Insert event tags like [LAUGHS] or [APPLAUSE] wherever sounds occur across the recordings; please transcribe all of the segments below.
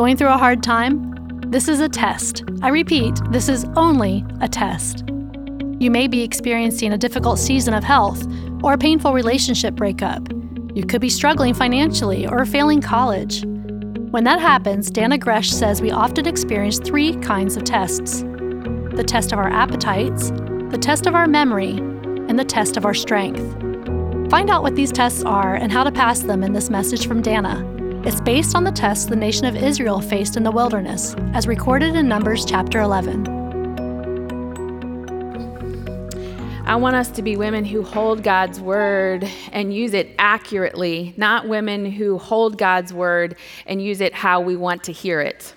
Going through a hard time? This is a test. I repeat, this is only a test. You may be experiencing a difficult season of health or a painful relationship breakup. You could be struggling financially or failing college. When that happens, Dannah Gresh says we often experience three kinds of tests the test of our appetites, the test of our memory, and the test of our strength. Find out what these tests are and how to pass them in this message from Dannah. It's based on the tests the nation of Israel faced in the wilderness, as recorded in Numbers chapter 11. I want us to be women who hold God's word and use it accurately, not women who hold God's word and use it how we want to hear it.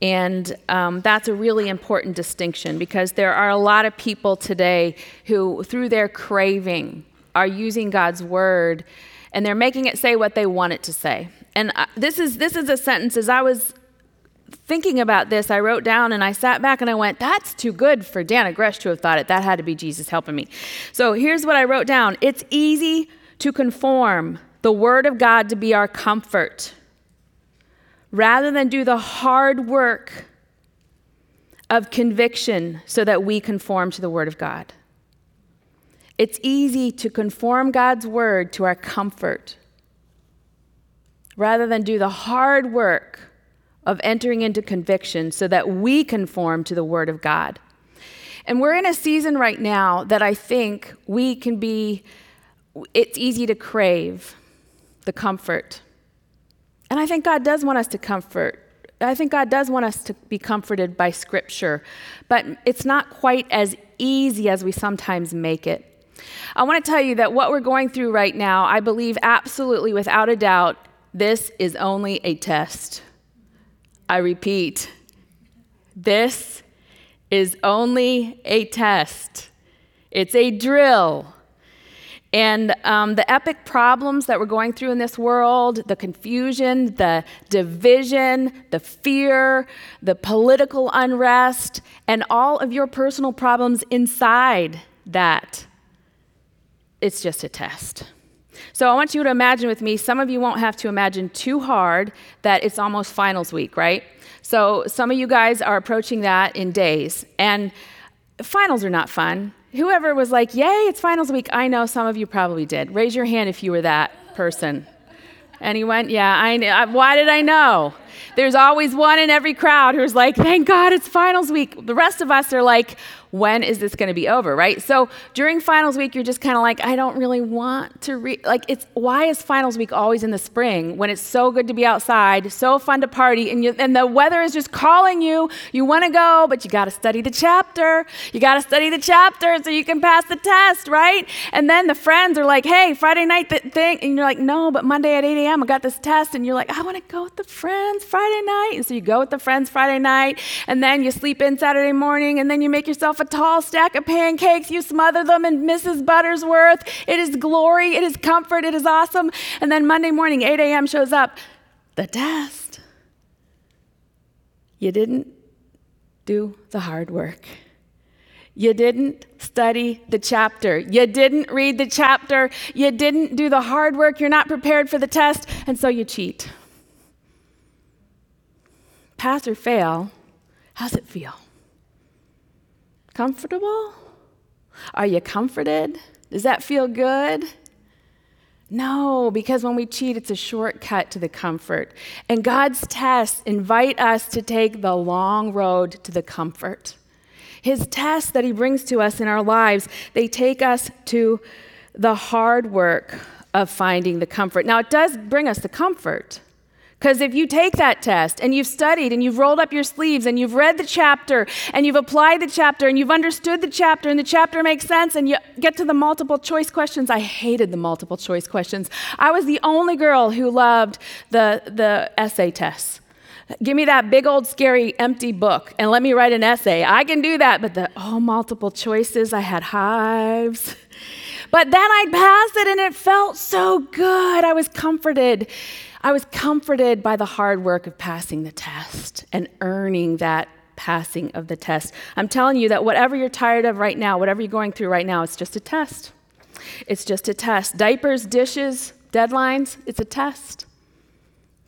And um, that's a really important distinction because there are a lot of people today who, through their craving, are using God's word and they're making it say what they want it to say. And this is this is a sentence as I was thinking about this, I wrote down and I sat back and I went, that's too good for Dannah Gresh to have thought it. That had to be Jesus helping me. So here's what I wrote down It's easy to conform the Word of God to be our comfort rather than do the hard work of conviction so that we conform to the Word of God. It's easy to conform God's Word to our comfort rather than do the hard work of entering into conviction so that we conform to the Word of God. And we're in a season right now that I think we can be, it's easy to crave the comfort. And I think God does want us to comfort. I think God does want us to be comforted by Scripture, but it's not quite as easy as we sometimes make it. I want to tell you that what we're going through right now, I believe absolutely without a doubt, this is only a test. I repeat, this is only a test, it's a drill. And um, the epic problems that we're going through in this world the confusion, the division, the fear, the political unrest, and all of your personal problems inside that it's just a test. So I want you to imagine with me, some of you won't have to imagine too hard that it's almost finals week, right? So some of you guys are approaching that in days. And finals are not fun. Whoever was like, yay, it's finals week, I know some of you probably did. Raise your hand if you were that person. Anyone? Yeah, I, why did I know? There's always one in every crowd who's like, thank God it's finals week. The rest of us are like, when is this going to be over, right? So during finals week, you're just kind of like, I don't really want to read. Like, it's why is finals week always in the spring when it's so good to be outside, so fun to party, and, you, and the weather is just calling you? You want to go, but you got to study the chapter. You got to study the chapter so you can pass the test, right? And then the friends are like, hey, Friday night th- thing. And you're like, no, but Monday at 8 a.m., I got this test. And you're like, I want to go with the friends Friday night. And so you go with the friends Friday night, and then you sleep in Saturday morning, and then you make yourself a tall stack of pancakes. You smother them in Mrs. Buttersworth. It is glory. It is comfort. It is awesome. And then Monday morning, 8 a.m. shows up. The test. You didn't do the hard work. You didn't study the chapter. You didn't read the chapter. You didn't do the hard work. You're not prepared for the test, and so you cheat. Pass or fail, how's it feel? Comfortable? Are you comforted? Does that feel good? No, because when we cheat, it's a shortcut to the comfort. And God's tests invite us to take the long road to the comfort. His tests that He brings to us in our lives, they take us to the hard work of finding the comfort. Now, it does bring us the comfort. Because if you take that test and you've studied and you've rolled up your sleeves and you've read the chapter and you've applied the chapter and you've understood the chapter and the chapter makes sense and you get to the multiple choice questions, I hated the multiple choice questions. I was the only girl who loved the, the essay tests. Give me that big old scary empty book and let me write an essay. I can do that, but the oh multiple choices, I had hives. But then I'd pass it and it felt so good. I was comforted. I was comforted by the hard work of passing the test and earning that passing of the test. I'm telling you that whatever you're tired of right now, whatever you're going through right now, it's just a test. It's just a test. Diapers, dishes, deadlines, it's a test.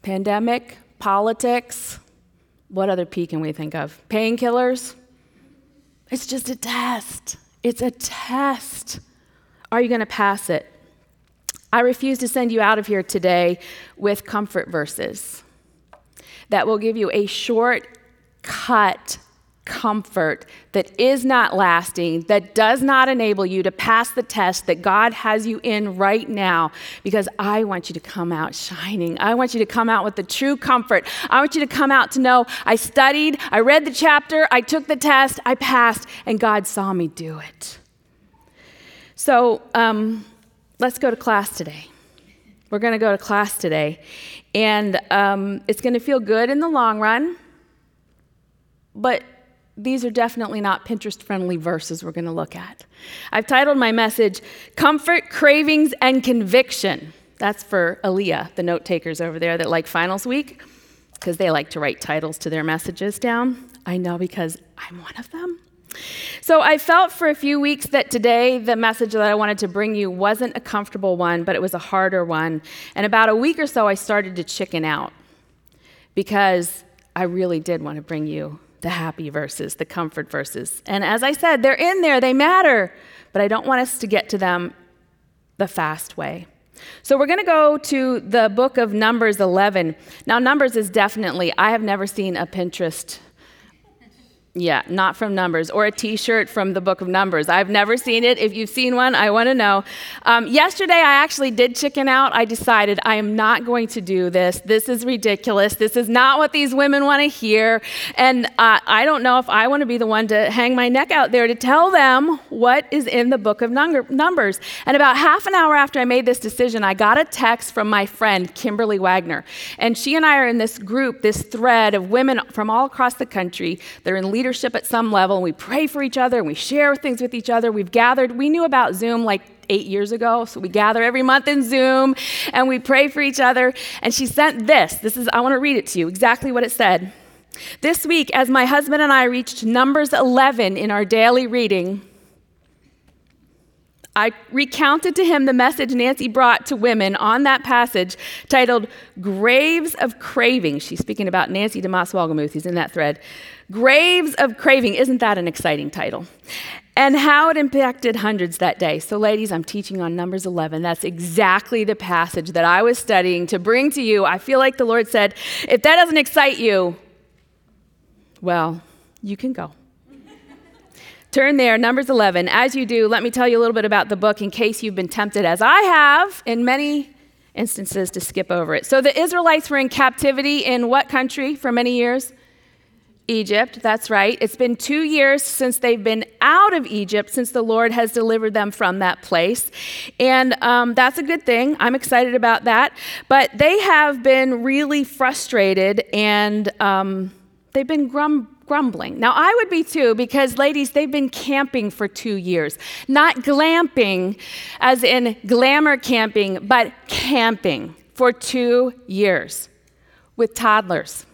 Pandemic, politics. What other P can we think of? Painkillers? It's just a test. It's a test. Are you going to pass it? I refuse to send you out of here today with comfort verses that will give you a short cut comfort that is not lasting, that does not enable you to pass the test that God has you in right now, because I want you to come out shining. I want you to come out with the true comfort. I want you to come out to know I studied, I read the chapter, I took the test, I passed, and God saw me do it. So um, let's go to class today. We're going to go to class today, and um, it's going to feel good in the long run, but these are definitely not Pinterest friendly verses we're going to look at. I've titled my message, Comfort, Cravings, and Conviction. That's for Aaliyah, the note takers over there that like finals week, because they like to write titles to their messages down. I know because I'm one of them. So I felt for a few weeks that today the message that I wanted to bring you wasn't a comfortable one, but it was a harder one. And about a week or so, I started to chicken out because I really did want to bring you the happy verses, the comfort verses. And as I said, they're in there, they matter, but I don't want us to get to them the fast way. So we're going to go to the book of Numbers 11. Now, Numbers is definitely, I have never seen a Pinterest yeah, not from Numbers, or a t shirt from the book of Numbers. I've never seen it. If you've seen one, I want to know. Um, yesterday, I actually did chicken out. I decided I am not going to do this. This is ridiculous. This is not what these women want to hear. And uh, I don't know if I want to be the one to hang my neck out there to tell them what is in the book of Numbers. And about half an hour after I made this decision, I got a text from my friend, Kimberly Wagner. And she and I are in this group, this thread of women from all across the country. They're in leadership leadership at some level, and we pray for each other and we share things with each other. We've gathered, we knew about Zoom like eight years ago, so we gather every month in Zoom and we pray for each other. And she sent this. This is, I want to read it to you exactly what it said. This week, as my husband and I reached Numbers 11 in our daily reading, I recounted to him the message Nancy brought to women on that passage titled Graves of Craving. She's speaking about Nancy DeMoss Wolgemuth, who's in that thread. Graves of Craving. Isn't that an exciting title? And how it impacted hundreds that day. So, ladies, I'm teaching on Numbers 11. That's exactly the passage that I was studying to bring to you. I feel like the Lord said, if that doesn't excite you, well, you can go. Turn there, Numbers 11. As you do, let me tell you a little bit about the book in case you've been tempted, as I have in many instances, to skip over it. So the Israelites were in captivity in what country for many years? Egypt, that's right. It's been two years since they've been out of Egypt, since the Lord has delivered them from that place. And um, that's a good thing. I'm excited about that. But they have been really frustrated and um, they've been grum- grumbling. Now, I would be too, because ladies, they've been camping for two years. Not glamping, as in glamour camping, but camping for two years with toddlers.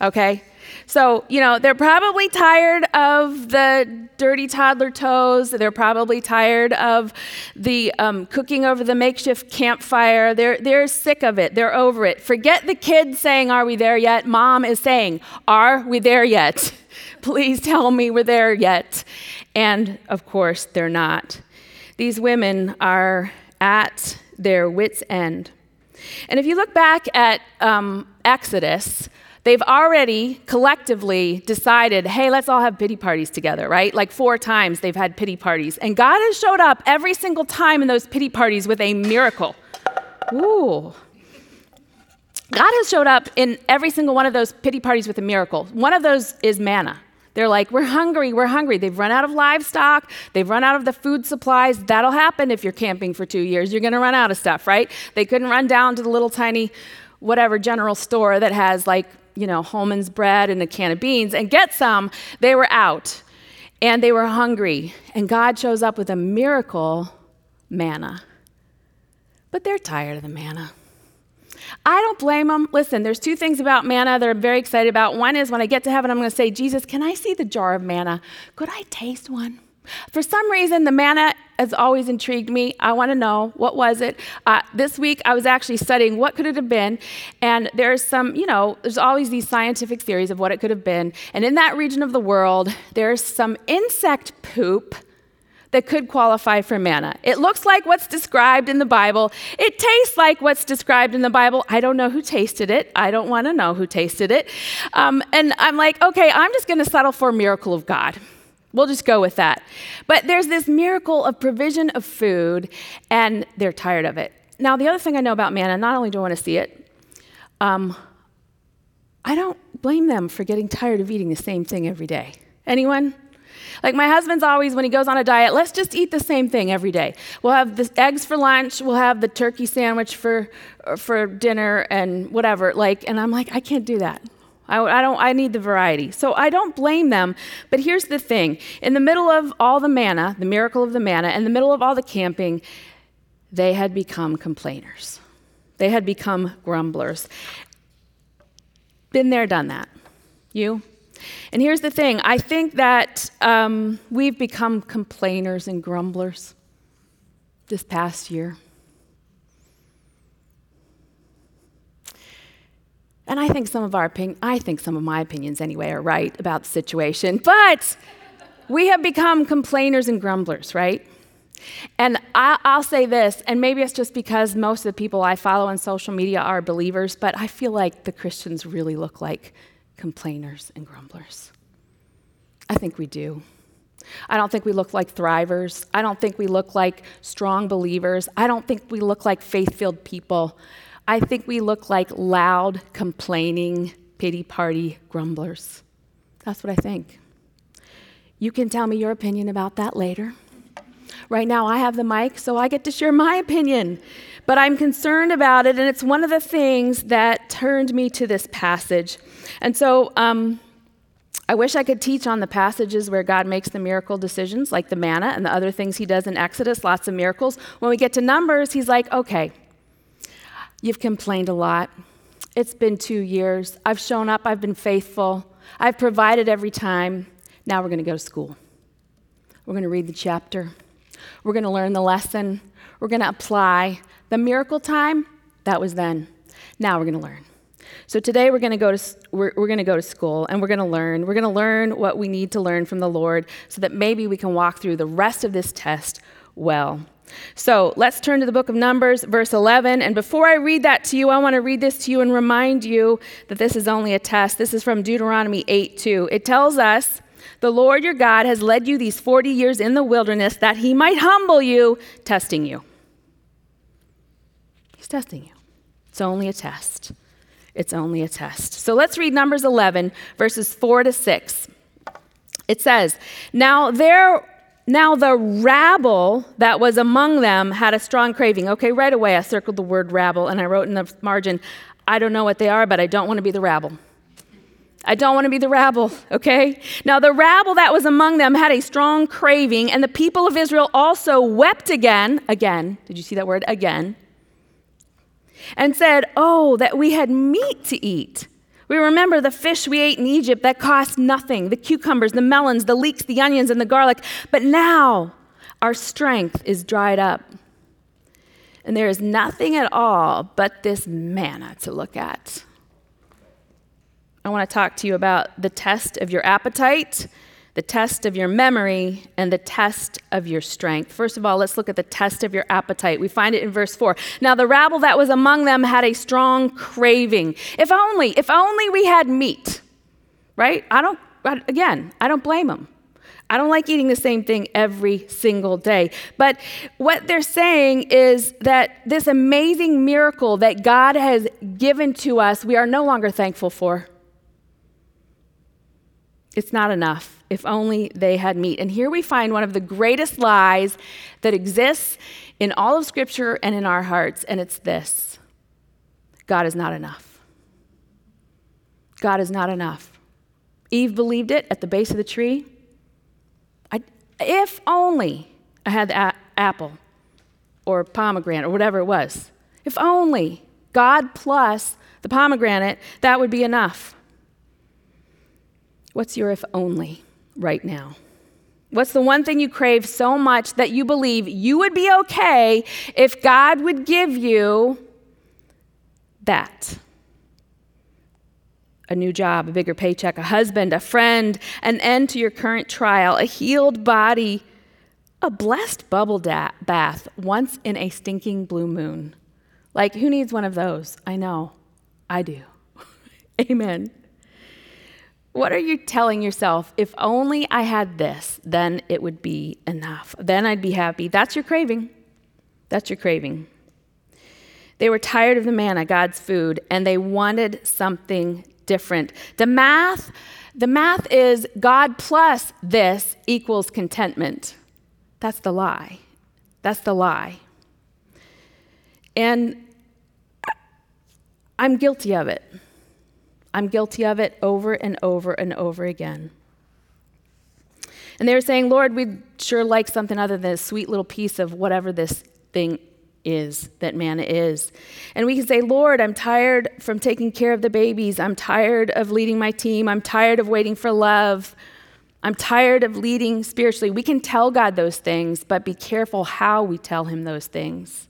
Okay? So, you know, they're probably tired of the dirty toddler toes. They're probably tired of the um, cooking over the makeshift campfire. They're, they're sick of it. They're over it. Forget the kids saying, Are we there yet? Mom is saying, Are we there yet? [LAUGHS] Please tell me we're there yet. And of course, they're not. These women are at their wits' end. And if you look back at um, Exodus, they've already collectively decided, hey, let's all have pity parties together, right? Like four times they've had pity parties. And God has showed up every single time in those pity parties with a miracle. Ooh. God has showed up in every single one of those pity parties with a miracle. One of those is manna. They're like, we're hungry, we're hungry. They've run out of livestock, they've run out of the food supplies. That'll happen if you're camping for two years. You're gonna run out of stuff, right? They couldn't run down to the little tiny, whatever general store that has like you know, Holman's bread and a can of beans and get some. They were out and they were hungry. And God shows up with a miracle manna. But they're tired of the manna. I don't blame them. Listen, there's two things about manna that I'm very excited about. One is when I get to heaven, I'm going to say, Jesus, can I see the jar of manna? Could I taste one? For some reason, the manna has always intrigued me. I want to know what was it. Uh, this week, I was actually studying what could it have been, and there's some, you know, there's always these scientific theories of what it could have been. And in that region of the world, there's some insect poop that could qualify for manna. It looks like what's described in the Bible. It tastes like what's described in the Bible. I don't know who tasted it. I don't want to know who tasted it. Um, and I'm like, okay, I'm just going to settle for a miracle of God. We'll just go with that. But there's this miracle of provision of food, and they're tired of it. Now, the other thing I know about manna, not only do I want to see it, um, I don't blame them for getting tired of eating the same thing every day. Anyone? Like my husband's always, when he goes on a diet, let's just eat the same thing every day. We'll have the eggs for lunch, we'll have the turkey sandwich for, for dinner, and whatever. Like, and I'm like, I can't do that. I, I, don't, I need the variety. So I don't blame them. But here's the thing in the middle of all the manna, the miracle of the manna, in the middle of all the camping, they had become complainers. They had become grumblers. Been there, done that. You? And here's the thing I think that um, we've become complainers and grumblers this past year. And I think some of our I think some of my opinions anyway are right about the situation. But we have become complainers and grumblers, right? And I, will say this, and maybe it's just because most of the people I follow on social media are believers, but I feel like the Christians really look like complainers and grumblers. I think we do. I don't think we look like thrivers. I don't think we look like strong believers. I don't think we look like faith filled people. I think we look like loud, complaining, pity party grumblers. That's what I think. You can tell me your opinion about that later. Right now, I have the mic, so I get to share my opinion. But I'm concerned about it, and it's one of the things that turned me to this passage. And so um, I wish I could teach on the passages where God makes the miracle decisions, like the manna and the other things he does in Exodus, lots of miracles. When we get to Numbers, he's like, okay, you've complained a lot. It's been two years. I've shown up, I've been faithful, I've provided every time. Now we're going to go to school. We're going to read the chapter. We're going to learn the lesson. We're going to apply. The miracle time, that was then. Now we're going to learn. So today we're going to go to we're, we're going to go to school and we're going to learn. We're going to learn what we need to learn from the Lord so that maybe we can walk through the rest of this test well. So let's turn to the book of Numbers, verse 11. And before I read that to you, I want to read this to you and remind you that this is only a test. This is from Deuteronomy 8 2. It tells us, The Lord your God has led you these 40 years in the wilderness that he might humble you, testing you. He's testing you. It's only a test. It's only a test. So let's read Numbers 11, verses 4 to 6. It says, Now there now the rabble that was among them had a strong craving. Okay, right away I circled the word rabble and I wrote in the margin, I don't know what they are, but I don't want to be the rabble. I don't want to be the rabble, [LAUGHS] okay? Now, the rabble that was among them had a strong craving, and the people of Israel also wept again. Again, did you see that word? Again and said, Oh, that we had meat to eat. We remember the fish we ate in Egypt that cost nothing the cucumbers, the melons, the leeks, the onions, and the garlic. But now our strength is dried up. And there is nothing at all but this manna to look at. I want to talk to you about the test of your appetite the test of your memory, and the test of your strength. First of all, let's look at the test of your appetite. We find it in verse 4. Now, the rabble that was among them had a strong craving. If only, if only we had meat, right? I don't, again, I don't blame them. I don't like eating the same thing every single day. But what they're saying is that this amazing miracle that God has given to us, we are no longer thankful for. It's not enough. If only they had meat. And here we find one of the greatest lies that exists in all of Scripture and in our hearts, and it's this God is not enough. God is not enough. Eve believed it at the base of the tree. I, if only I had the a- apple or pomegranate or whatever it was. If only God plus the pomegranate, that would be enough. What's your if only right now? What's the one thing you crave so much that you believe you would be okay if God would give you that? A new job, a bigger paycheck, a husband, a friend, an end to your current trial, a healed body, a blessed bubble da- bath once in a stinking blue moon. Like, who needs one of those? I know. I do. [LAUGHS] Amen. What are you telling yourself? If only I had this, then it would be enough. Then I'd be happy. That's your craving. That's your craving. They were tired of the manna, God's food, and they wanted something different. The math, the math is God plus this equals contentment. That's the lie. That's the lie. And I'm guilty of it. I'm guilty of it over and over and over again. And they were saying, Lord, we'd sure like something other than a sweet little piece of whatever this thing is, that manna is. And we can say, Lord, I'm tired from taking care of the babies. I'm tired of leading my team. I'm tired of waiting for love. I'm tired of leading spiritually. We can tell God those things, but be careful how we tell Him those things.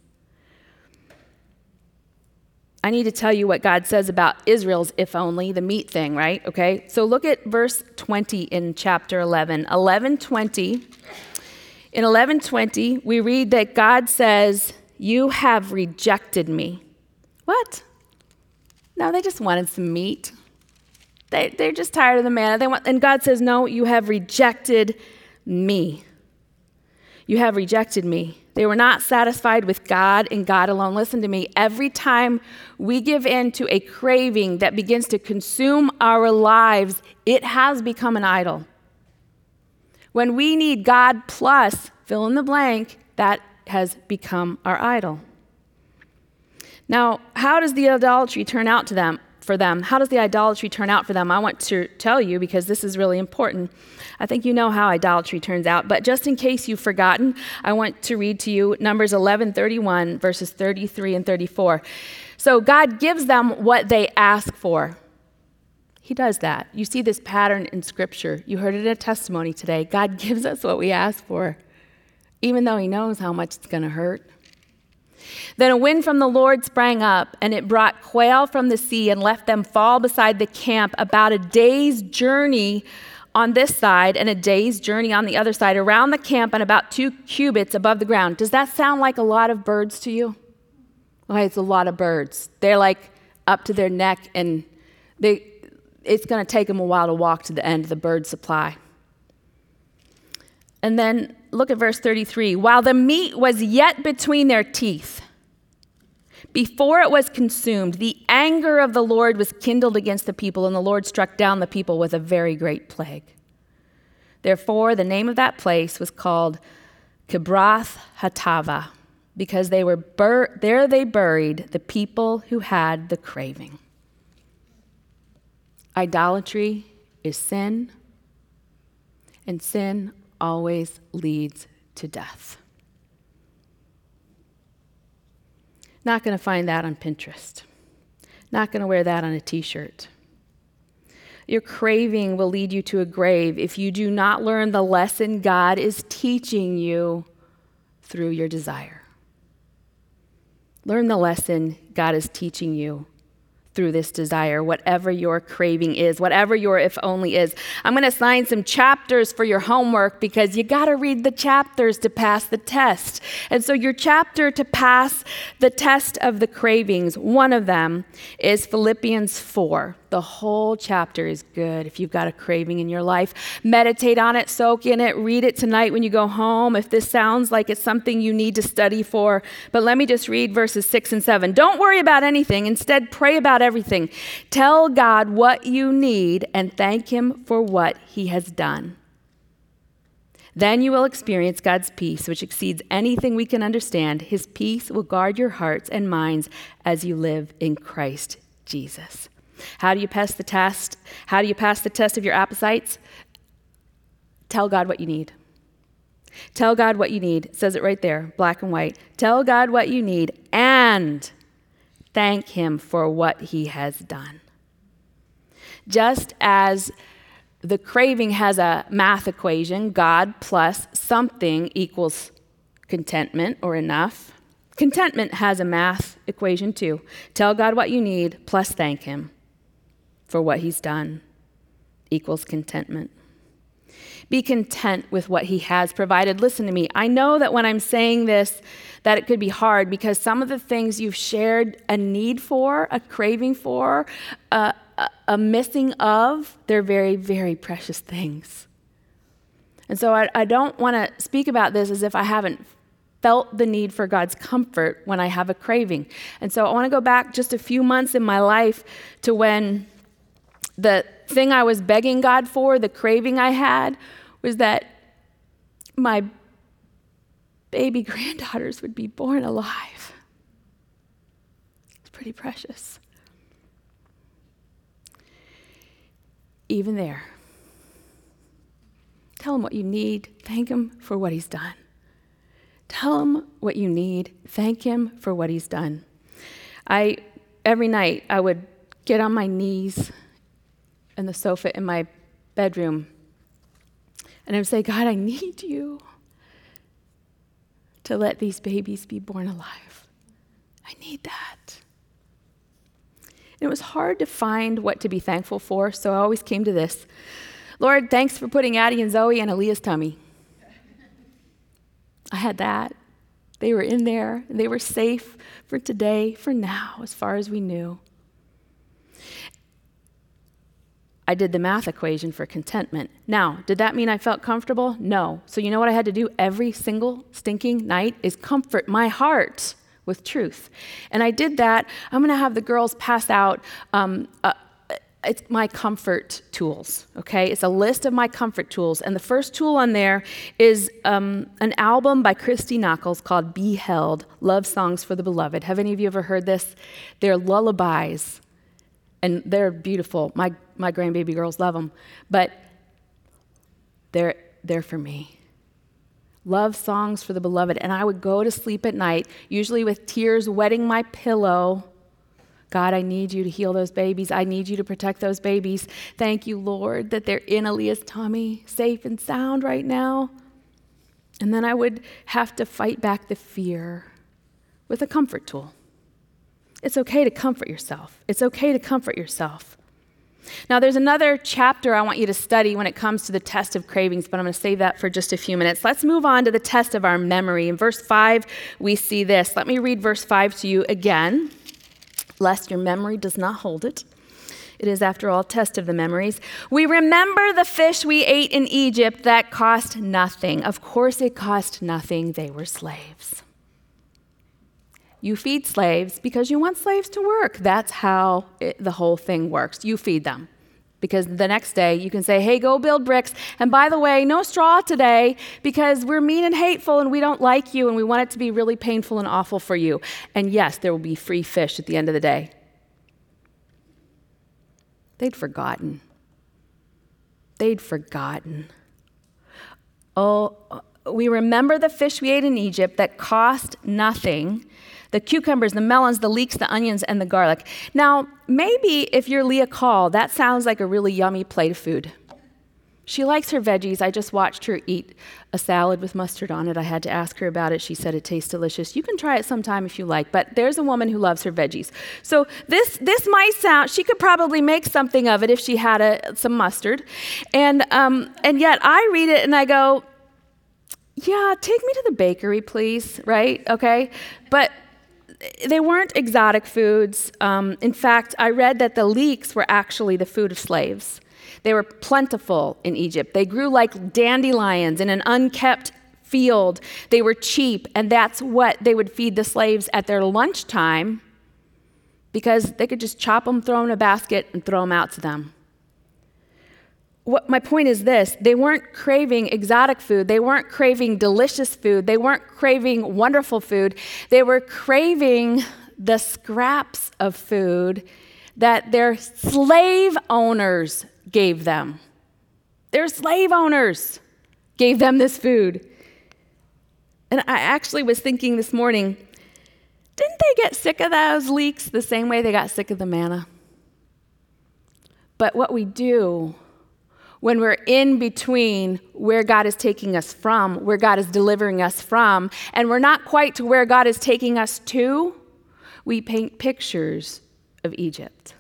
I need to tell you what God says about Israel's if only, the meat thing, right? Okay. So look at verse 20 in chapter 11. 1120. In 1120, we read that God says, You have rejected me. What? No, they just wanted some meat. They, they're just tired of the manna. They want, and God says, No, you have rejected me. You have rejected me. They were not satisfied with God and God alone. Listen to me. Every time we give in to a craving that begins to consume our lives, it has become an idol. When we need God plus fill in the blank, that has become our idol. Now, how does the idolatry turn out to them? for them. How does the idolatry turn out for them? I want to tell you because this is really important. I think you know how idolatry turns out, but just in case you've forgotten, I want to read to you Numbers 11:31 verses 33 and 34. So God gives them what they ask for. He does that. You see this pattern in scripture. You heard it in a testimony today. God [LAUGHS] gives us what we ask for, even though he knows how much it's going to hurt. Then a wind from the Lord sprang up, and it brought quail from the sea and left them fall beside the camp about a day's journey on this side and a day's journey on the other side, around the camp and about two cubits above the ground. Does that sound like a lot of birds to you? Okay, it's a lot of birds. They're like up to their neck, and they, it's going to take them a while to walk to the end of the bird supply. And then look at verse 33. While the meat was yet between their teeth, before it was consumed, the anger of the Lord was kindled against the people, and the Lord struck down the people with a very great plague. Therefore, the name of that place was called Kibroth Hattaavah, because they were bur- there they buried the people who had the craving. Idolatry is sin, and sin always leads to death. Not going to find that on Pinterest. Not going to wear that on a t shirt. Your craving will lead you to a grave if you do not learn the lesson God is teaching you through your desire. Learn the lesson God is teaching you through this desire, whatever your craving is, whatever your if only is. I'm going to assign some chapters for your homework because you got to read the chapters to pass the test. And so, your chapter to pass the test of the cravings, one of them is Philippians 4. The whole chapter is good if you've got a craving in your life. Meditate on it, soak in it, read it tonight when you go home if this sounds like it's something you need to study for. But let me just read verses 6 and 7. Don't worry about anything, instead, pray about everything. Tell God what you need and thank Him for what He has done. Then you will experience God's peace, which exceeds anything we can understand. His peace will guard your hearts and minds as you live in Christ Jesus. How do you pass the test? How do you pass the test of your appetites? Tell God what you need. Tell God what you need. It says it right there, black and white. Tell God what you need and thank Him for what He has done. Just as the craving has a math equation God plus something equals contentment or enough. Contentment has a math equation too. Tell God what you need plus thank Him for what He's done equals contentment. Be content with what he has provided. Listen to me. I know that when I'm saying this, that it could be hard because some of the things you've shared a need for, a craving for, a, a, a missing of, they're very, very precious things. And so I, I don't want to speak about this as if I haven't felt the need for God's comfort when I have a craving. And so I want to go back just a few months in my life to when the thing I was begging God for, the craving I had, was that my baby [LAUGHS] granddaughters would be born alive. It's pretty precious. Even there, tell him what you need, thank him for what he's done. Tell him what you need, thank him for what he's done. I every night I would get on my knees in the sofa in my bedroom and I would say, God, I need you to let these babies be born alive. I need that. And it was hard to find what to be thankful for, so I always came to this Lord, thanks for putting Addie and Zoe in Aaliyah's tummy. I had that. They were in there, and they were safe for today, for now, as far as we knew. I did the math equation for contentment. Now, did that mean I felt comfortable? No. So, you know what I had to do every single stinking night is comfort my heart with truth. And I did that. I'm going to have the girls pass out. Um, uh, it's my comfort tools, okay? It's a list of my comfort tools. And the first tool on there is um, an album by Christy Nockels called Be Held Love Songs for the Beloved. Have any of you ever heard this? They're lullabies and they're beautiful. My, my grandbaby girls love them, but they're, they're for me. Love songs for the beloved. And I would go to sleep at night, usually with tears wetting my pillow. God, I need you to heal those babies. I need you to protect those babies. Thank you, Lord, that they're in Aaliyah's tummy, safe and sound right now. And then I would have to fight back the fear with a comfort tool. It's okay to comfort yourself. It's okay to comfort yourself. Now, there's another chapter I want you to study when it comes to the test of cravings, but I'm going to save that for just a few minutes. Let's move on to the test of our memory. In verse 5, we see this. Let me read verse 5 to you again, lest your memory does not hold it. It is, after all, test of the memories. We remember the fish we ate in Egypt that cost nothing. Of course, it cost nothing. They were slaves. You feed slaves because you want slaves to work. That's how it, the whole thing works. You feed them. Because the next day you can say, hey, go build bricks. And by the way, no straw today because we're mean and hateful and we don't like you and we want it to be really painful and awful for you. And yes, there will be free fish at the end of the day. They'd forgotten. They'd forgotten. Oh, we remember the fish we ate in Egypt that cost nothing the cucumbers, the melons, the leeks, the onions, and the garlic. Now, maybe if you're Leah Call, that sounds like a really yummy plate of food. She likes her veggies. I just watched her eat a salad with mustard on it. I had to ask her about it. She said it tastes delicious. You can try it sometime if you like, but there's a woman who loves her veggies. So this this might sound she could probably make something of it if she had a, some mustard, and um, and yet I read it and I go, yeah, take me to the bakery, please. Right? Okay, but they weren't exotic foods. Um, in fact, I read that the leeks were actually the food of slaves. They were plentiful in Egypt. They grew like dandelions in an unkept field. They were cheap, and that's what they would feed the slaves at their lunchtime because they could just chop them, throw them in a basket, and throw them out to them what my point is this they weren't craving exotic food they weren't craving delicious food they weren't craving wonderful food they were craving the scraps of food that their slave owners gave them. Their slave owners gave them this food. And i actually was thinking this morning didn't they get sick of those leeks the same way they got sick of the manna? But what we do when we're in between where God is taking us from, where God is delivering us from, and we're not quite to where God is taking us to, we paint pictures of Egypt.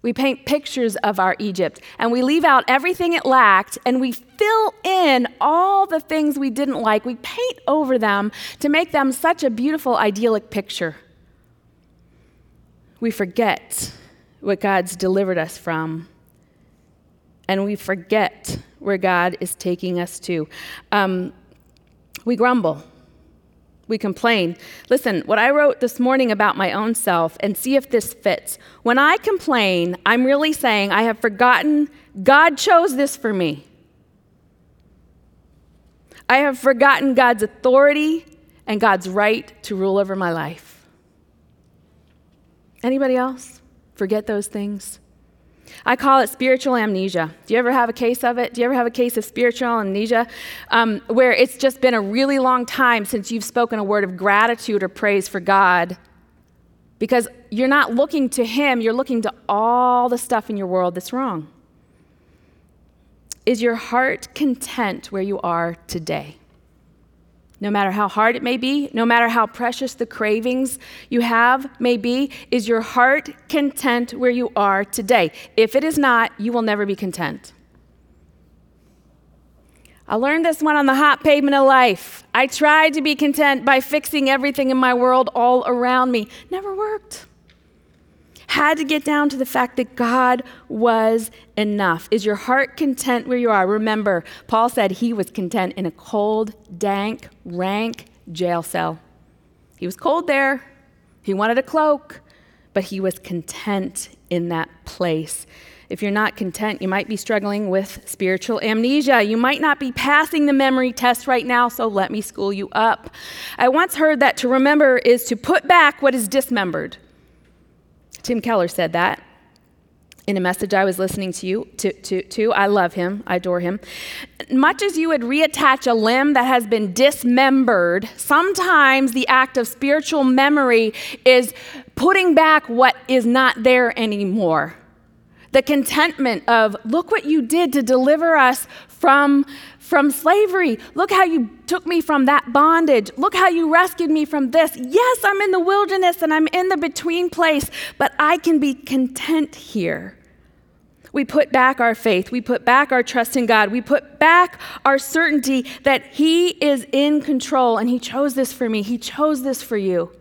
We paint pictures of our Egypt and we leave out everything it lacked and we fill in all the things we didn't like. We paint over them to make them such a beautiful, idyllic picture. We forget what God's delivered us from and we forget where God is taking us to. Um, we grumble. We complain. Listen, what I wrote this morning about my own self, and see if this fits. When I complain, I'm really saying I have forgotten God chose this for me. I have forgotten God's authority and God's right to rule over my life. Anybody else forget those things? I call it spiritual amnesia. Do you ever have a case of it? Do you ever have a case of spiritual amnesia um, where it's just been a really long time since you've spoken a word of gratitude or praise for God? Because you're not looking to Him, you're looking to all the stuff in your world that's wrong. Is your heart content where you are today? No matter how hard it may be, no matter how precious the cravings you have may be, is your heart content where you are today? If it is not, you will never be content. I learned this one on the hot pavement of life. I tried to be content by fixing everything in my world all around me. Never worked had to get down to the fact that God was enough. Is your heart content where you are? Remember, Paul said he was content in a cold, dank, rank jail cell. He was cold there, he wanted a cloak, but he was content in that place. If you're not content, you might be struggling with spiritual amnesia. You might not be passing the memory test right now, so let me school you up. I once heard that to remember is to put back what is dismembered. Tim Keller said that in a message I was listening to you to, to, to. I love him, I adore him. Much as you would reattach a limb that has been dismembered, sometimes the act of spiritual memory is putting back what is not there anymore. The contentment of, look what you did to deliver us from from slavery. Look how you took me from that bondage. Look how you rescued me from this. Yes, I'm in the wilderness and I'm in the between place, but I can be content here. We put back our faith. We put back our trust in God. We put back our certainty that He is in control and He chose this for me. He chose this for you.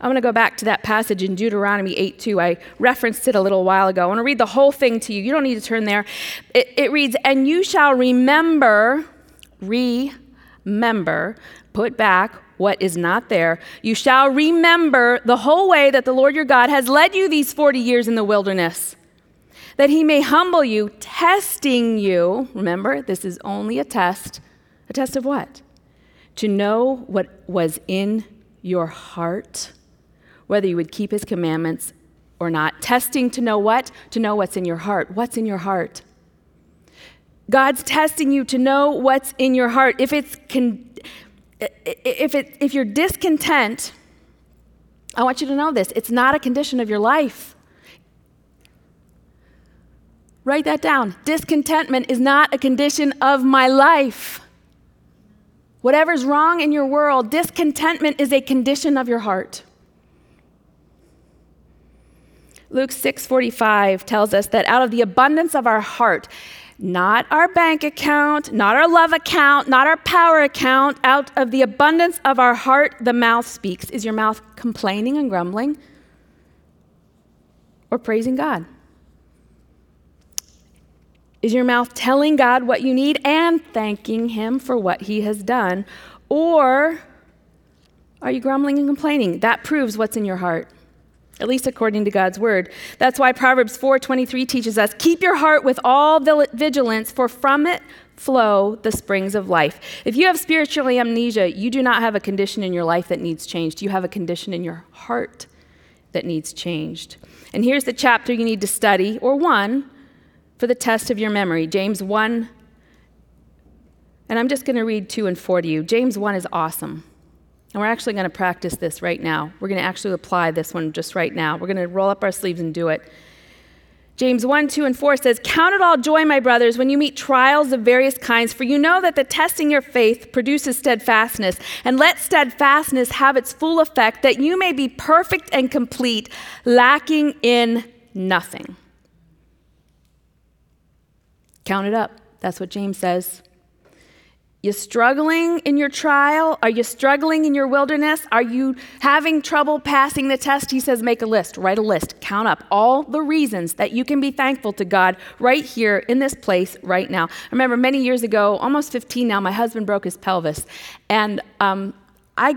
I want to go back to that passage in Deuteronomy 8 2. I referenced it a little while ago. I want to read the whole thing to you. You don't need to turn there. It, it reads, And you shall remember, remember, put back what is not there. You shall remember the whole way that the Lord your God has led you these 40 years in the wilderness, that he may humble you, testing you. Remember, this is only a test. A test of what? To know what was in your heart whether you would keep his commandments or not. Testing to know what? To know what's in your heart. What's in your heart? God's testing you to know what's in your heart. If it's con- if it if you're discontent, I want you to know this. It's not a condition of your life. Write that down. Discontentment is not a condition of my life. Whatever's wrong in your world, discontentment is a condition of your heart. Luke 6:45 tells us that out of the abundance of our heart, not our bank account, not our love account, not our power account, out of the abundance of our heart the mouth speaks. Is your mouth complaining and grumbling or praising God? Is your mouth telling God what you need and thanking Him for what He has done? Or are you grumbling and complaining? That proves what's in your heart at least according to God's word. That's why Proverbs 4:23 teaches us, "Keep your heart with all vigilance, for from it flow the springs of life." If you have spiritual amnesia, you do not have a condition in your life that needs changed. You have a condition in your heart that needs changed. And here's the chapter you need to study or one for the test of your memory. James 1 and I'm just going to read 2 and 4 to you. James 1 is awesome. And we're actually going to practice this right now. We're going to actually apply this one just right now. We're going to roll up our sleeves and do it. James 1, 2, and 4 says, Count it all joy, my brothers, when you meet trials of various kinds, for you know that the testing your faith produces steadfastness. And let steadfastness have its full effect, that you may be perfect and complete, lacking in nothing. Count it up. That's what James says. You struggling in your trial? Are you struggling in your wilderness? Are you having trouble passing the test? He says, make a list, write a list, count up all the reasons that you can be thankful to God right here in this place right now. I remember many years ago, almost 15 now, my husband broke his pelvis. And um, I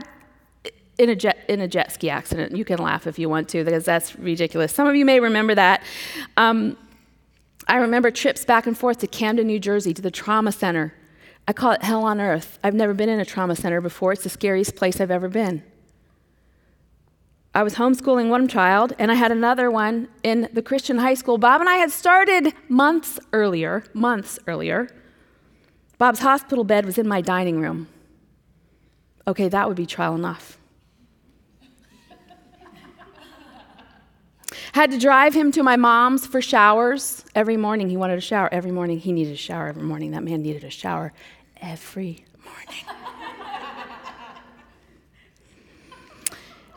in a jet in a jet ski accident. You can laugh if you want to, because that's ridiculous. Some of you may remember that. Um, I remember trips back and forth to Camden, New Jersey, to the trauma center I call it hell on earth. I've never been in a trauma center before. It's the scariest place I've ever been. I was homeschooling one child, and I had another one in the Christian high school. Bob and I had started months earlier, months earlier. Bob's hospital bed was in my dining room. Okay, that would be trial enough. Had to drive him to my mom's for showers every morning. He wanted a shower every morning. He needed a shower every morning. That man needed a shower every morning.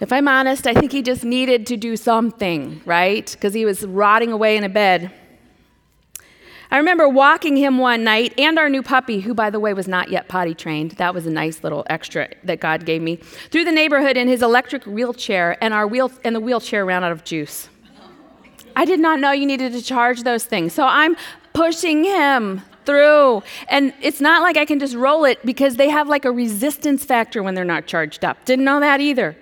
if I'm honest, I think he just needed to do something, right? Because he was rotting away in a bed. I remember walking him one night and our new puppy, who, by the way, was not yet potty trained. That was a nice little extra that God gave me, through the neighborhood in his electric wheelchair, and, our wheel, and the wheelchair ran out of juice. I did not know you needed to charge those things. So I'm pushing him through. And it's not like I can just roll it because they have like a resistance factor when they're not charged up. Didn't know that either.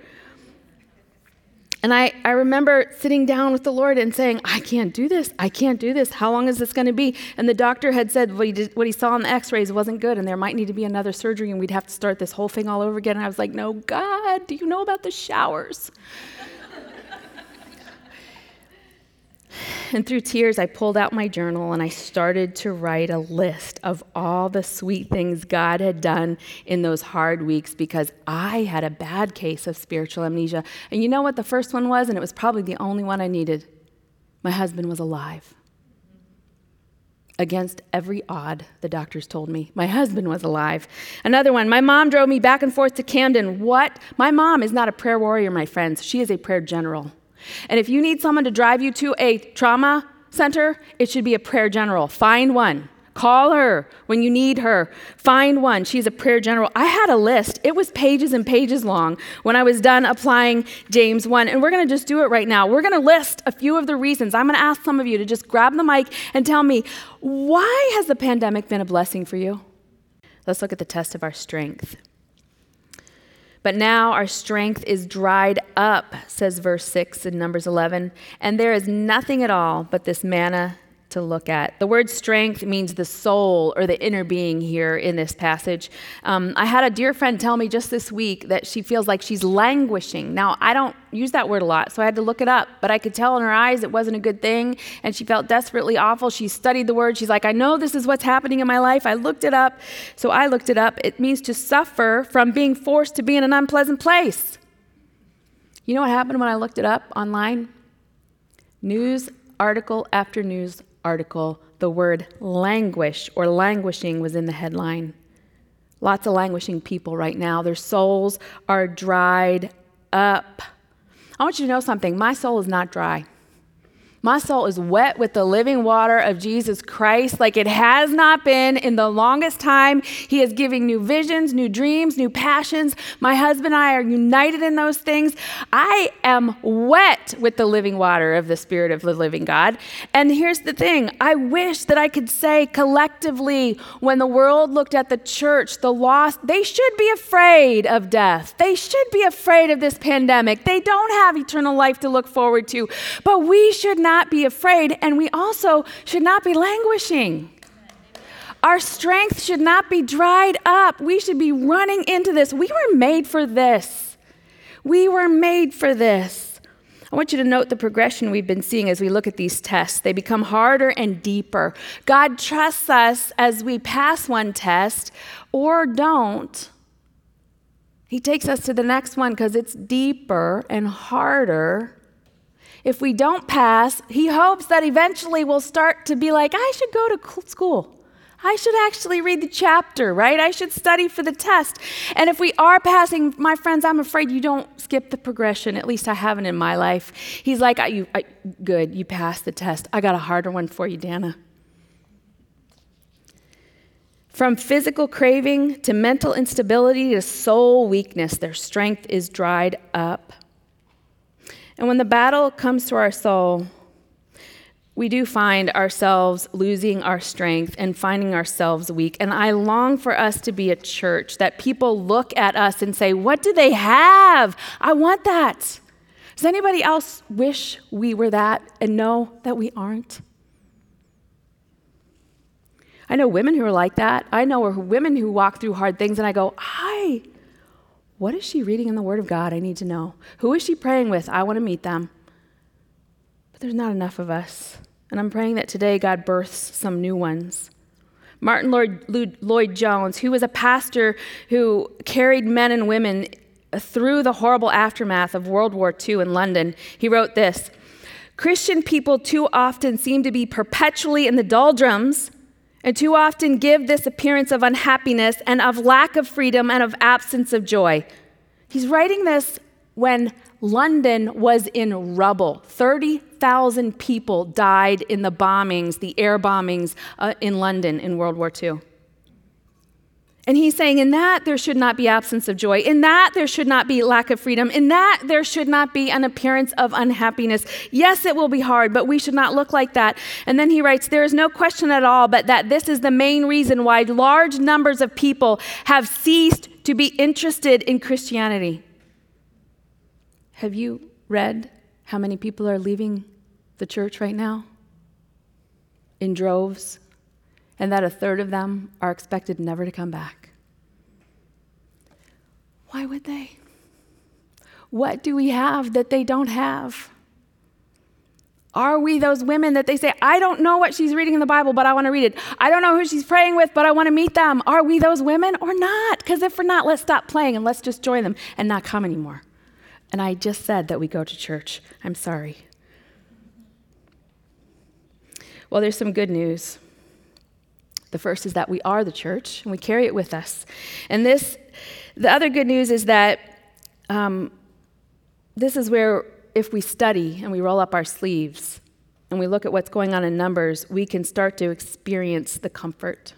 And I, I remember sitting down with the Lord and saying, I can't do this. I can't do this. How long is this going to be? And the doctor had said what he, did, what he saw on the x rays wasn't good, and there might need to be another surgery, and we'd have to start this whole thing all over again. And I was like, No, God, do you know about the showers? And through tears, I pulled out my journal and I started to write a list of all the sweet things God had done in those hard weeks because I had a bad case of spiritual amnesia. And you know what the first one was? And it was probably the only one I needed. My husband was alive. Against every odd, the doctors told me. My husband was alive. Another one, my mom drove me back and forth to Camden. What? My mom is not a prayer warrior, my friends. She is a prayer general. And if you need someone to drive you to a trauma center, it should be a prayer general. Find one. Call her when you need her. Find one. She's a prayer general. I had a list. It was pages and pages long when I was done applying James 1. And we're going to just do it right now. We're going to list a few of the reasons. I'm going to ask some of you to just grab the mic and tell me why has the pandemic been a blessing for you? Let's look at the test of our strength. But now our strength is dried up, says verse 6 in Numbers 11, and there is nothing at all but this manna to look at. The word strength means the soul or the inner being here in this passage. Um, I had a dear friend tell me just this week that she feels like she's languishing. Now, I don't use that word a lot, so I had to look it up, but I could tell in her eyes it wasn't a good thing, and she felt desperately awful. She studied the word. She's like, I know this is what's happening in my life. I looked it up. So I looked it up. It means to suffer from being forced to be in an unpleasant place. You know what happened when I looked it up online? News article after news article, the word languish or languishing was in the headline. Lots of languishing people right now. Their souls are dried up. I want you to know something. My soul is not dry. My soul is wet with the living water of Jesus Christ like it has not been in the longest time. He is giving new visions, new dreams, new passions. My husband and I are united in those things. I am wet with the living water of the Spirit of the living God. And here's the thing I wish that I could say collectively, when the world looked at the church, the lost, they should be afraid of death. They should be afraid of this pandemic. They don't have eternal life to look forward to. But we should not not be afraid, and we also should not be languishing. Our strength should not be dried up. We should be running into this. We were made for this. We were made for this. I want you to note the progression we've been seeing as we look at these tests. They become harder and deeper. God trusts us as we pass one test or don't. He takes us to the next one because it's deeper and harder If we don't pass, he hopes that eventually we'll start to be like, I should go to school. I should actually read the chapter, right? I should study for the test. And if we are passing, my friends, I'm afraid you don't skip the progression. At least I haven't in my life. He's like, I, you, I, Good, you passed the test. I got a harder one for you, Dannah. From physical craving to mental instability to soul weakness, their strength is dried up. And when the battle comes to our soul, we do find ourselves losing our strength and finding ourselves weak. And I long for us to be a church that people look at us and say, What do they have? I want that. Does anybody else wish we were that and know that we aren't? I know women who are like that. I know women who walk through hard things and I go, Hi, what is she reading in the Word of God? I need to know. Who is she praying with? I want to meet them. But there's not enough of us. And I'm praying that today God births some new ones. Martyn Lloyd Jones, who was a pastor who carried men and women through the horrible aftermath of World War II in London, he wrote this Christian people too often seem to be perpetually in the doldrums and too often give this appearance of unhappiness and of lack of freedom and of absence of joy. He's writing this when London was in rubble. 30,000 people died in the bombings, the air bombings uh, in London in World War II. And he's saying, in that, there should not be absence of joy. In that, there should not be lack of freedom. In that, there should not be an appearance of unhappiness. Yes, it will be hard, but we should not look like that. And then he writes, there is no question at all but that this is the main reason why large numbers of people have ceased to be interested in Christianity. Have you read how many people are leaving the church right now? In droves and that a third of them are expected never to come back. Why would they? What do we have that they don't have? Are we those women that they say, I don't know what she's reading in the Bible, but I want to read it? I don't know who she's praying with, but I want to meet them. Are we those women or not? Because if we're not, let's stop playing and let's just join them and not come anymore. And I just said that we go to church. I'm sorry. Well, there's some good news. The first is that we are the church and we carry it with us. And this, the other good news is that um, this is where, if we study and we roll up our sleeves and we look at what's going on in Numbers, we can start to experience the comfort.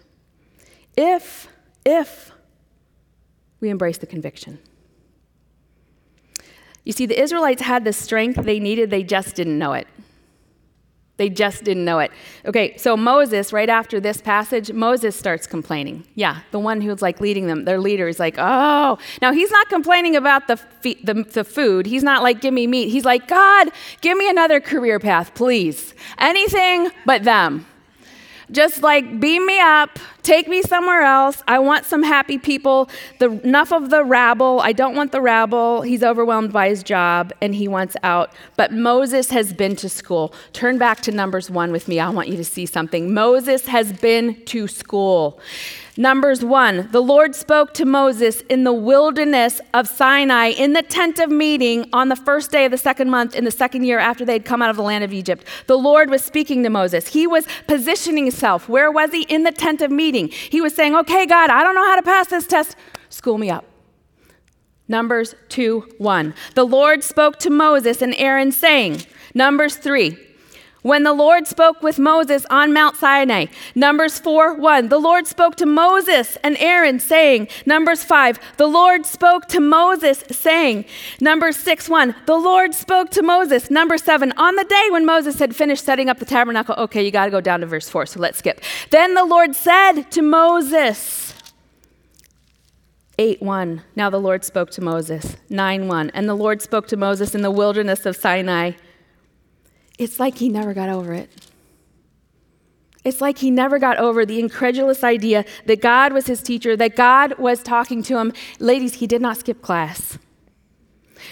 If, if we embrace the conviction. You see, the Israelites had the strength they needed, they just didn't know it. They just didn't know it. Okay, so Moses, right after this passage, Moses starts complaining. Yeah, the one who's like leading them, their leader is like, oh. Now, he's not complaining about the, the, the food. He's not like, give me meat. He's like, God, give me another career path, please. Anything but them. Just like beam me up, take me somewhere else. I want some happy people. The, enough of the rabble. I don't want the rabble. He's overwhelmed by his job and he wants out. But Moses has been to school. Turn back to Numbers 1 with me. I want you to see something. Moses has been to school. Numbers 1 The Lord spoke to Moses in the wilderness of Sinai in the tent of meeting on the first day of the second month in the second year after they'd come out of the land of Egypt. The Lord was speaking to Moses. He was positioning himself. Where was he? In the tent of meeting. He was saying, Okay, God, I don't know how to pass this test. School me up. Numbers 2 1. The Lord spoke to Moses and Aaron, saying, Numbers 3. When the Lord spoke with Moses on Mount Sinai, Numbers 4 1, the Lord spoke to Moses and Aaron, saying, Numbers 5, the Lord spoke to Moses, saying, Numbers 6 1, the Lord spoke to Moses. Number 7, on the day when Moses had finished setting up the tabernacle, okay, you got to go down to verse 4, so let's skip. Then the Lord said to Moses, 8 1. Now the Lord spoke to Moses. 9 1. And the Lord spoke to Moses in the wilderness of Sinai it's like he never got over it. It's like he never got over the incredulous idea that God was his teacher, that God was talking to him. Ladies, he did not skip class.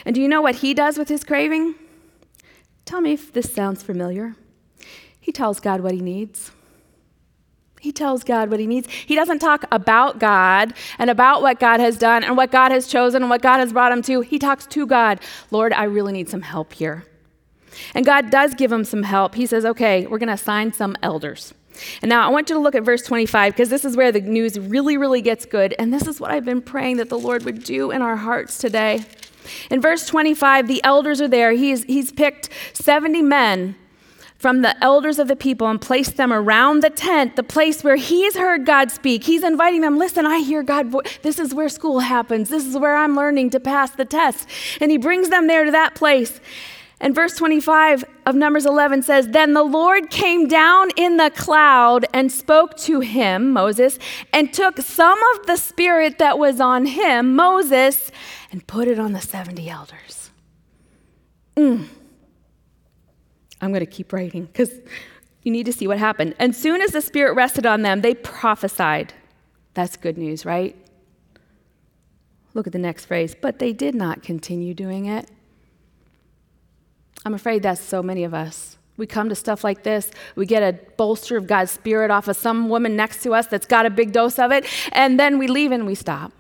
And do you know what he does with his craving? Tell me if this sounds familiar. He tells God what he needs. He tells God what he needs. He doesn't talk about God and about what God has done and what God has chosen and what God has brought him to. He talks to God. Lord, I really need some help here. And God does give him some help. He says, okay, we're going to assign some elders. And now I want you to look at verse 25 because this is where the news really, really gets good. And this is what I've been praying that the Lord would do in our hearts today. In verse 25, the elders are there. He's, he's picked 70 men from the elders of the people and placed them around the tent, the place where he's heard God speak. He's inviting them, listen, I hear God. Vo- this is where school happens. This is where I'm learning to pass the test. And he brings them there to that place. And verse 25 of Numbers 11 says, Then the Lord came down in the cloud and spoke to him, Moses, and took some of the spirit that was on him, Moses, and put it on the 70 elders. Mm. I'm going to keep writing because you need to see what happened. And soon as the spirit rested on them, they prophesied. That's good news, right? Look at the next phrase. But they did not continue doing it. I'm afraid that's so many of us. We come to stuff like this, we get a bolster of God's Spirit off of some woman next to us that's got a big dose of it, and then we leave and we stop.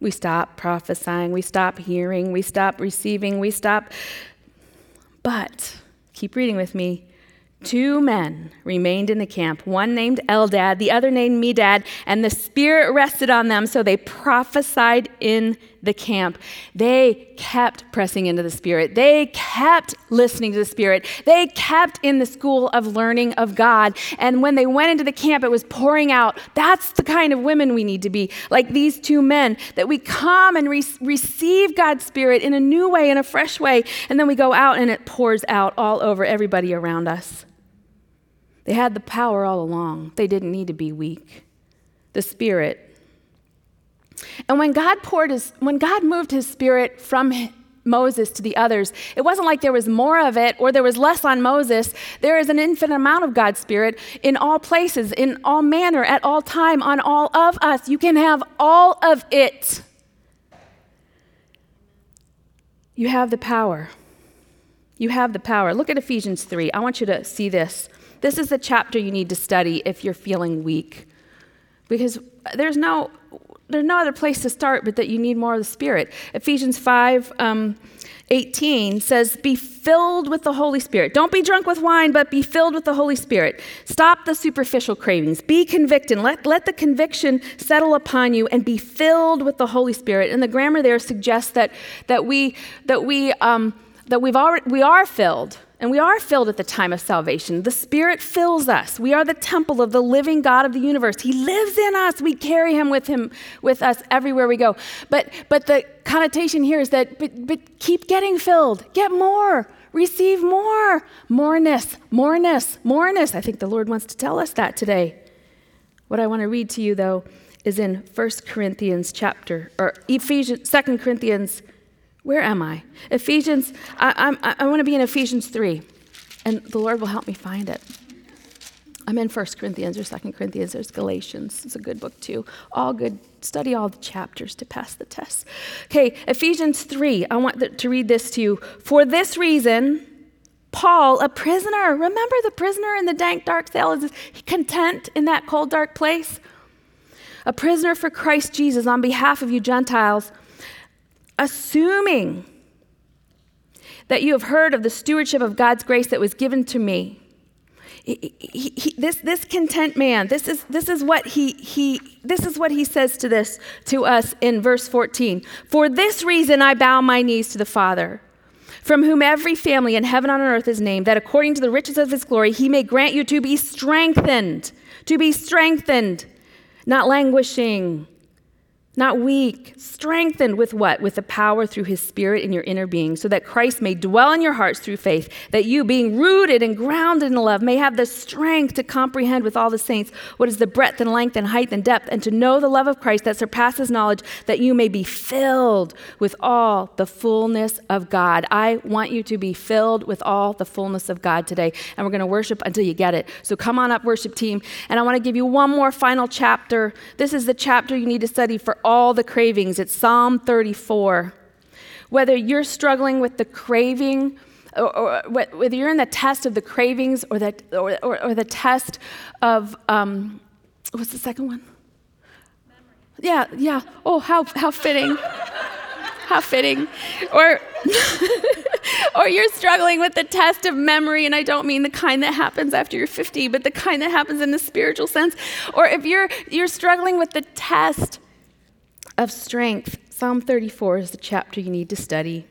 We stop prophesying, we stop hearing, we stop receiving, we stop. But, keep reading with me. Two men remained in the camp, one named Eldad, the other named Medad, and the Spirit rested on them, so they prophesied in the camp. They kept pressing into the Spirit. They kept listening to the Spirit. They kept in the school of learning of God. And when they went into the camp, it was pouring out. That's the kind of women we need to be, like these two men, that we come and re- receive God's Spirit in a new way, in a fresh way, and then we go out and it pours out all over everybody around us. They had the power all along. They didn't need to be weak. The Spirit. And when God poured his, when God moved his Spirit from Moses to the others, it wasn't like there was more of it or there was less on Moses. There is an infinite amount of God's Spirit in all places, in all manner, at all time, on all of us. You can have all of it. You have the power. You have the power. Look at Ephesians 3. I want you to see this. This is the chapter you need to study if you're feeling weak. Because there's no, there's no other place to start but that you need more of the Spirit. Ephesians 5 um, 18 says, Be filled with the Holy Spirit. Don't be drunk with wine, but be filled with the Holy Spirit. Stop the superficial cravings. Be convicted. Let, let the conviction settle upon you and be filled with the Holy Spirit. And the grammar there suggests that, that, we, that, we, um, that we've already, we are filled and we are filled at the time of salvation. The Spirit fills us. We are the temple of the living God of the universe. He lives in us. We carry him with him with us everywhere we go. But but the connotation here is that but, but keep getting filled. Get more. Receive more. Moreness, moreness, moreness. I think the Lord wants to tell us that today. What I want to read to you though is in 1 Corinthians chapter or Ephesians 2 Corinthians where am I? Ephesians, I, I, I want to be in Ephesians 3, and the Lord will help me find it. I'm in 1 Corinthians or 2 Corinthians. There's Galatians. It's a good book, too. All good. Study all the chapters to pass the test. Okay, Ephesians 3. I want to read this to you. For this reason, Paul, a prisoner, remember the prisoner in the dank, dark cell? Is content in that cold, dark place? A prisoner for Christ Jesus on behalf of you Gentiles assuming that you have heard of the stewardship of God's grace that was given to me. He, he, he, this, this content man, this is, this, is what he, he, this is what he says to this to us in verse 14. For this reason I bow my knees to the Father, from whom every family in heaven and on earth is named, that according to the riches of his glory he may grant you to be strengthened, to be strengthened, not languishing not weak, strengthened with what? With the power through his spirit in your inner being, so that Christ may dwell in your hearts through faith, that you, being rooted and grounded in love, may have the strength to comprehend with all the saints what is the breadth and length and height and depth, and to know the love of Christ that surpasses knowledge, that you may be filled with all the fullness of God. I want you to be filled with all the fullness of God today, and we're going to worship until you get it. So come on up, worship team, and I want to give you one more final chapter. This is the chapter you need to study for all the cravings. It's Psalm 34. Whether you're struggling with the craving, or, or, whether you're in the test of the cravings or, that, or, or, or the test of, um, what's the second one? Memory. Yeah, yeah. Oh, how, how fitting. [LAUGHS] how fitting. Or, [LAUGHS] or you're struggling with the test of memory, and I don't mean the kind that happens after you're 50, but the kind that happens in the spiritual sense. Or if you're, you're struggling with the test of strength, Psalm 34 is the chapter you need to study.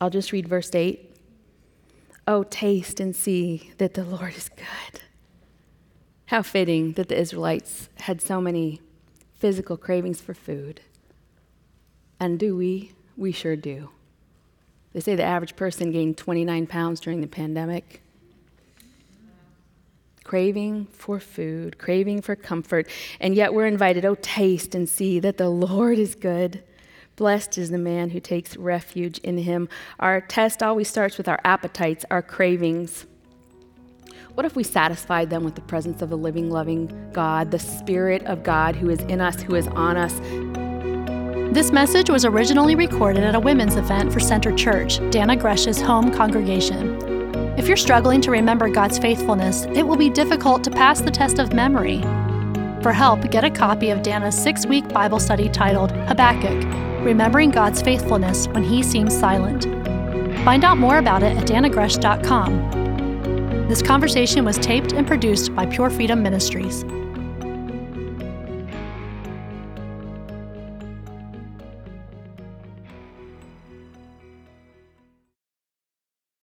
I'll just read verse 8. Oh, taste and see that the Lord is good. How fitting that the Israelites had so many physical cravings for food. And do we? We sure do. They say the average person gained 29 pounds during the pandemic. Craving for food, craving for comfort, and yet we're invited, oh, taste and see that the Lord is good. Blessed is the man who takes refuge in him. Our test always starts with our appetites, our cravings. What if we satisfied them with the presence of the living, loving God, the Spirit of God who is in us, who is on us? This message was originally recorded at a women's event for Center Church, Dannah Gresh's home congregation. If you're struggling to remember God's faithfulness, it will be difficult to pass the test of memory. For help, get a copy of Dannah's six week Bible study titled Habakkuk Remembering God's Faithfulness When He Seems Silent. Find out more about it at dannahgresh.com. This conversation was taped and produced by Pure Freedom Ministries.